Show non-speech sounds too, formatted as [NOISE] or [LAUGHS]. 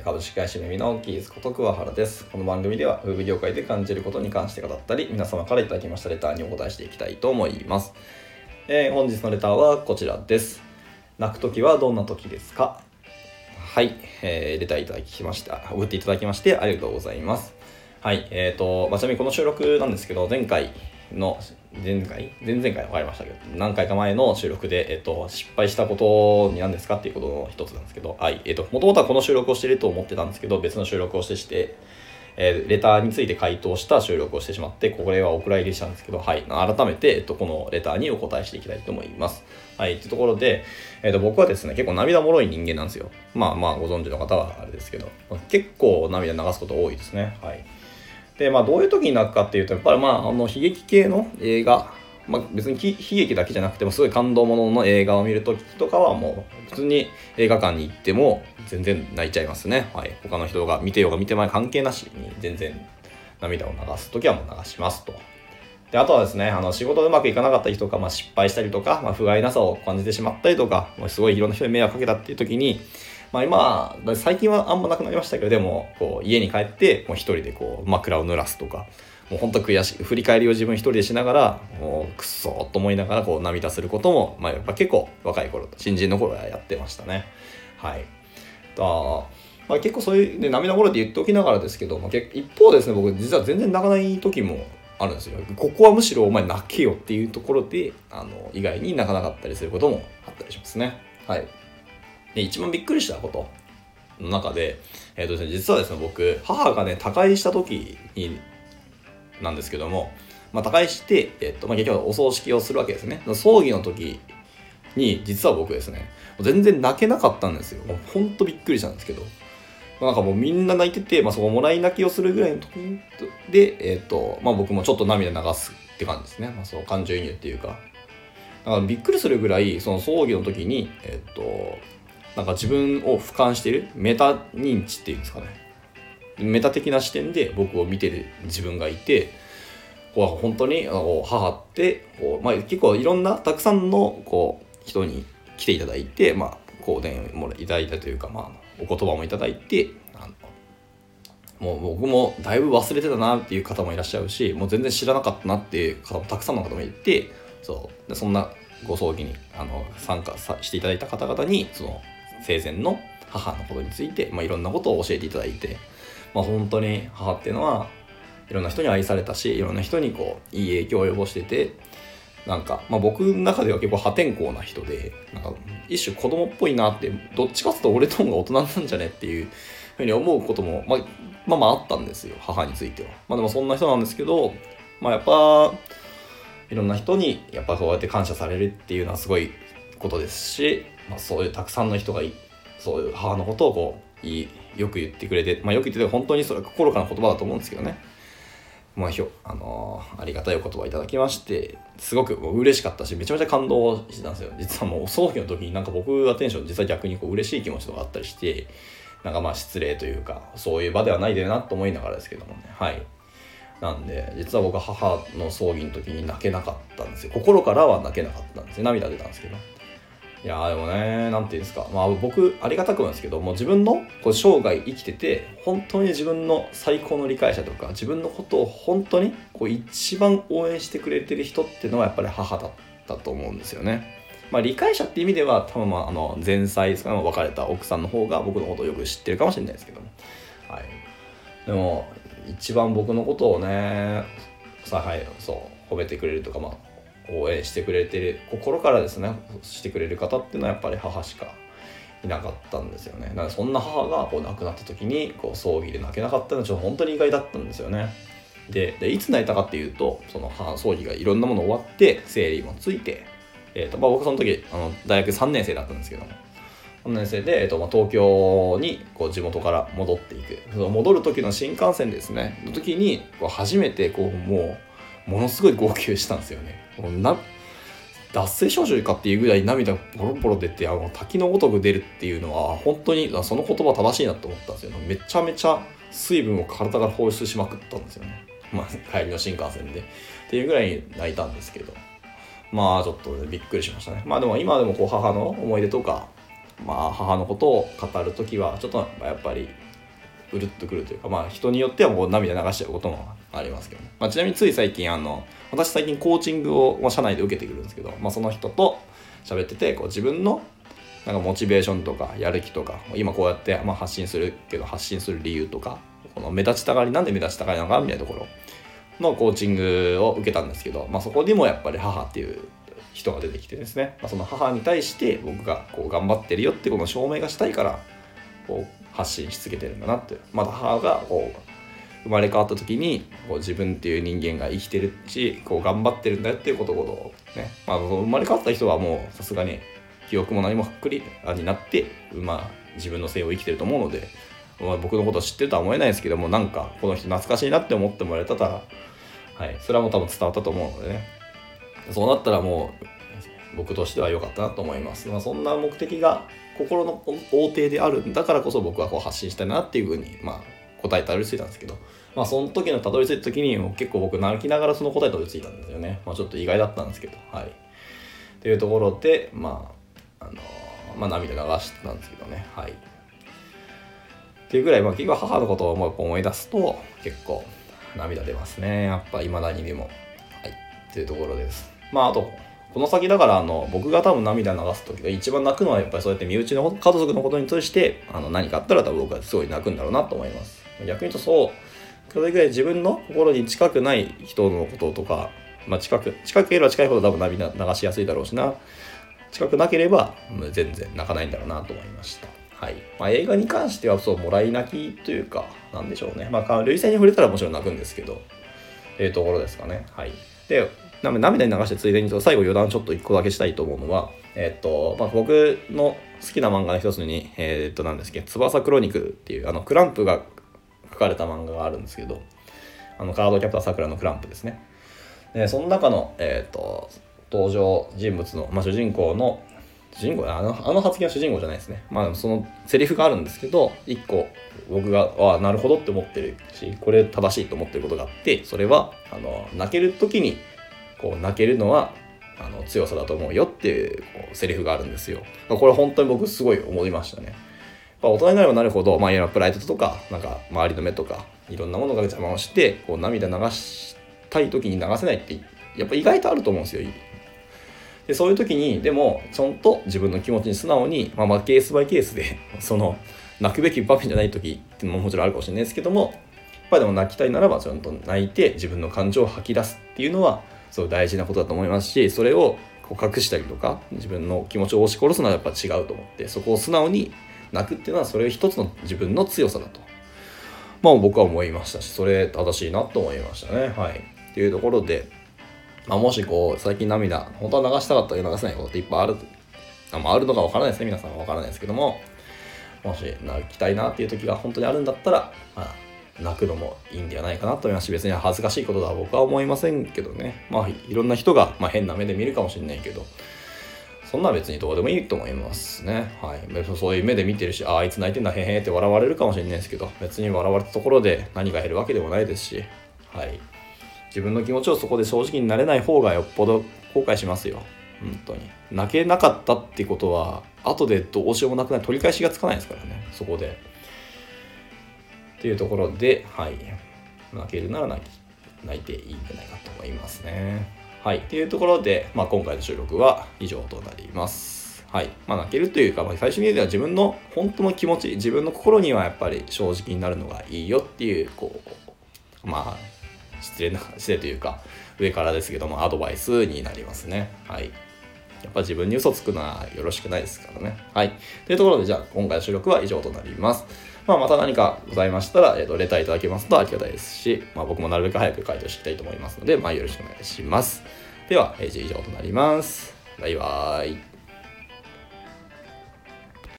株式会社ミミのキーズこと桑原です。この番組では、ウェブ業界で感じることに関して語ったり、皆様からいただきましたレターにお答えしていきたいと思います。えー本日のレターはこちらです。泣くときはどんな時ですか？はい、えーレターいただきました。送っていただきましてありがとうございます。はい、えっ、と、まあ、ちなみにこの収録なんですけど、前回の、前回？前々回？分かりましたけど、何回か前の収録で、えっ、と、失敗したことに何ですか？っていうことの一つなんですけど、はい、えっ、と、もともとはこの収録をしてると思ってたんですけど、別の収録をしてして、えーレターについて回答した収録をしてしまって、これはお蔵入りしたんですけど、はい、改めて、えっと、このレターにお答えしていきたいと思います。はい、というところで、えっと、僕はですね、結構涙もろい人間なんですよ。まあまあ、ご存知の方はあれですけど、結構涙流すこと多いですね。はい。で、まあ、どういう時に泣くかっていうと、やっぱりまあ、あの、悲劇系の映画、まあ、別に悲劇だけじゃなくても、すごい感動ものの映画を見るときとかは、もう、普通に映画館に行っても、全然泣いちゃいますね。はい。他の人が見てようが見てまい関係なしに、全然涙を流すときはもう流しますと。で、あとはですね、あの、仕事うまくいかなかったりとか、まあ、失敗したりとか、まあ、不甲斐なさを感じてしまったりとか、もうすごいいろんな人に迷惑かけたっていう時に、まあ今、最近はあんまなくなりましたけど、でも、こう、家に帰って、もう一人でこう、枕を濡らすとか、もう本当悔しい、振り返りを自分一人でしながら、もう、くっそーと思いながら、こう、涙することも、まあやっぱ結構若い頃、新人の頃はやってましたね。はい。だまあ、結構そういう、ね、涙もろいって言っておきながらですけど、まあ、結一方ですね、僕実は全然泣かない時もあるんですよ。ここはむしろお前泣けよっていうところで、あの、意外に泣かなかったりすることもあったりしますね。はい。で、一番びっくりしたことの中で、えっ、とですね、実はですね、僕、母がね、他界した時に、なんですけども、まあ、他界して、えっ、と、まあ、結局お葬式をするわけですね。葬儀の時に、実は僕ですね、全然泣けなかったんですよ。もうほんとびっくりしたんですけど。なんかもうみんな泣いてて、まあ、そこもらい泣きをするぐらいの時で、えっ、と、まあ、僕もちょっと涙流すって感じですね。まあ、その感情移入っていうか。だからびっくりするぐらい、その葬儀の時に、えっ、と、なんか自分を俯瞰してる、メタ認知っていうんですかね。メタ的な視点で僕を見てる自分がいて、こう本当にあの母ってこう、まあ、結構いろんなたくさんのこう人に来ていただいて、まあ、香典もいただいたというか、まあ、お言葉もいただいてあのもう僕もだいぶ忘れてたなっていう方もいらっしゃるしもう全然知らなかったなっていう方もたくさんの方もいてそうでそんなご葬儀にあの参加さしていただいた方々にその生前の母のことについて、まあ、いろんなことを教えていただいて、まあ、本当に母っていうのはいろんな人に愛されたしいろんな人にこういい影響を及ぼしててなんか、まあ、僕の中では結構破天荒な人でなんか一種子供っぽいなってどっちかっていうと俺と方が大人なんじゃねっていうふうに思うことも、まあ、まあまああったんですよ母については。まあでもそんな人なんですけど、まあ、やっぱいろんな人にやっぱそうやって感謝されるっていうのはすごいことですし、まあ、そういうたくさんの人がそういう母のことをこういいよく言ってくれて、まあ、よく言ってて本当にそれは心からの言葉だと思うんですけどね。まあひょあのーありがたいお言葉いただきましてすごくもう嬉しかったしめちゃめちゃ感動してたんですよ。実はもう葬儀の時になんか僕がテンション実は逆にこう嬉しい気持ちとかあったりしてなんかまあ失礼というかそういう場ではないでなと思いながらですけどもね。はい。なんで実は僕母の葬儀の時に泣けなかったんですよ。心からは泣けなかったんですよ。涙出たんですけど。いやでもね、なんていうんですか、まあ僕、ありがたくなんですけど、もう自分のこう生涯生きてて、本当に自分の最高の理解者とか、自分のことを本当にこう一番応援してくれてる人っていうのはやっぱり母だったと思うんですよね。まあ理解者って意味では、多分まああの前妻ですかね、別れた奥さんの方が僕のことをよく知ってるかもしれないですけども。はい。でも、一番僕のことをね、さはい、そう、褒めてくれるとか、まあ、応援してくれてる心からですねしてくれる方っていうのはやっぱり母しかいなかったんですよね。だからそんな母がこう亡くなった時にこう葬儀で泣けなかったのはちょっと本当に意外だったんですよね。ででいつ泣いたかっていうとその母葬儀がいろんなもの終わって整理もついて、えーとまあ、僕その時あの大学3年生だったんですけども。3年生で、えーとまあ、東京にこう地元から戻っていく。その戻る時の新幹線ですね。の時にこう初めてこうもうものすごい号泣したんですよね。もうな脱水症状かっていうぐらい涙がボロボロ出てあの滝のごとく出るっていうのは本当にその言葉正しいなと思ったんですよめちゃめちゃ水分を体から放出しまくったんですよね。[LAUGHS] まあ帰りの新幹線で。っていうぐらい泣いたんですけど。まあちょっとびっくりしましたね。まあでも今でもこう母の思い出とかまあ、母のことを語る時はちょっとやっぱりうるっとくるというか、まあ、人によってはもう涙流しちゃうこともありますけどね、まあ、ちなみについ最近あの私最近コーチングを、まあ、社内で受けてくるんですけど、まあ、その人と喋っててこう自分のなんかモチベーションとかやる気とか今こうやって、まあ、発信するけど発信する理由とかこの目立ちたがりなんで目立ちたがりなのかみたいなところのコーチングを受けたんですけど、まあ、そこにもやっぱり母っていう人が出てきてですね、まあ、その母に対して僕がこう頑張ってるよってこの証明がしたいからこう発信し続けてるんだなってまた母がこう生まれ変わった時にこう自分っていう人間が生きてるしこう頑張ってるんだよっていうことをね、まあ、生まれ変わった人はもうさすがに記憶も何もはっくりになって、まあ、自分の性を生きてると思うので、まあ、僕のことを知ってるとは思えないですけどもなんかこの人懐かしいなって思ってもらえたら、はい、それはもう多分伝わったと思うのでね。そうなったらもう僕としては良かったなと思います。まあ、そんな目的が心の大手であるんだからこそ僕はこう発信したいなっていうふうに、まあ、答えたどり着いたんですけど、まあ、その時のたどり着いた時にも結構僕泣きながらその答えたどり着いたんですよね。まあ、ちょっと意外だったんですけど、はい。っていうところで、まあ、あのまあ、涙流してたんですけどね、はい。っていうぐらい、まあ、結構母のことを思い出すと結構涙出ますね。やっぱ未だにでも。はい。っていうところです。まあ、あと、この先だからあの僕が多分涙流す時が一番泣くのはやっぱりそうやって身内の家族のことに対してあの何かあったら多分僕はすごい泣くんだろうなと思います。逆に言うとそう。それぐらい自分の心に近くない人のこととか、まあ、近く近ければ近いほど多分涙流しやすいだろうしな。近くなければ全然泣かないんだろうなと思いました。はい。まあ、映画に関してはそうもらい泣きというかなんでしょうね。まあ類線に触れたらもちろん泣くんですけど。っていうところですかね。はい。でな涙に流してついでに最後余談ちょっと一個だけしたいと思うのは、えっと、まあ、僕の好きな漫画の一つに、えー、っと、なんですけど、翼クロニクルっていう、あの、クランプが書かれた漫画があるんですけど、あの、カードキャプターさくらのクランプですね。で、その中の、えー、っと、登場人物の、まあ、主人公の、主人公あの、あの発言は主人公じゃないですね。まあ、そのセリフがあるんですけど、一個、僕が、ああ、なるほどって思ってるし、これ正しいと思ってることがあって、それは、あの、泣ける時に、こう泣けるのはあの強さだと思うよっていうこうセリフがあるんですよ。これ本当に僕すごい思いましたね。大人になればなるほど、まあ、いろんなプライドとかなんか周りの目とかいろんなものが邪魔をしてこう涙流したい時に流せないってやっぱ意外とあると思うんですよ。でそういう時にでもちゃんと自分の気持ちに素直に、まあ、まあケースバイケースで [LAUGHS] その泣くべき場面じゃない時っていうのももちろんあるかもしれないですけどもやっぱりでも泣きたいならばちゃんと泣いて自分の感情を吐き出すっていうのはそう大事なことだと思いますしそれをこう隠したりとか自分の気持ちを押し殺すのはやっぱ違うと思ってそこを素直に泣くっていうのはそれ一つの自分の強さだと。まあ僕は思いましたしそれ正しいなと思いましたね。はい。っていうところで、まあ、もしこう最近涙本当は流したかったけど流せないことっていっぱいあるあ,、まあ、るのかわからないですね。皆さんはわからないですけどももし泣きたいなっていう時が本当にあるんだったら、まあ、泣くのもいいんではないかなと思いますし別に恥ずかしいことだ僕は思いませんけどねまあいろんな人が、まあ、変な目で見るかもしれないけどそんな別にどうでもいいと思いますね。はい。そういう目で見てるし、ああいつ泣いてんだ、へへって笑われるかもしれないですけど、別に笑われたところで何が減るわけでもないですし、はい。自分の気持ちをそこで正直になれない方がよっぽど後悔しますよ。本当に。泣けなかったってことは、後でどうしようもなくない取り返しがつかないですからね、そこで。っていうところで、はい、泣けるなら泣き泣いていいんじゃないかと思いますね。はい、っていうところで、まあ、今回の収録は以上となります。はい。まあ、泣けるというか、まあ、最終的には自分の本当の気持ち、自分の心にはやっぱり正直になるのがいいよっていう、こう、まあ、失礼な、[LAUGHS] 失礼というか、上からですけども、アドバイスになりますね。はい。やっぱ自分に嘘つくのはよろしくないですからね。はい。というところで、じゃあ、今回の収録は以上となります。まあ、また何かございましたら、えーと、レターいただけますとありがたいですし、まあ、僕もなるべく早く回答していきたいと思いますので、まあ、よろしくお願いします。では、えー、以上となります。バイバーイ。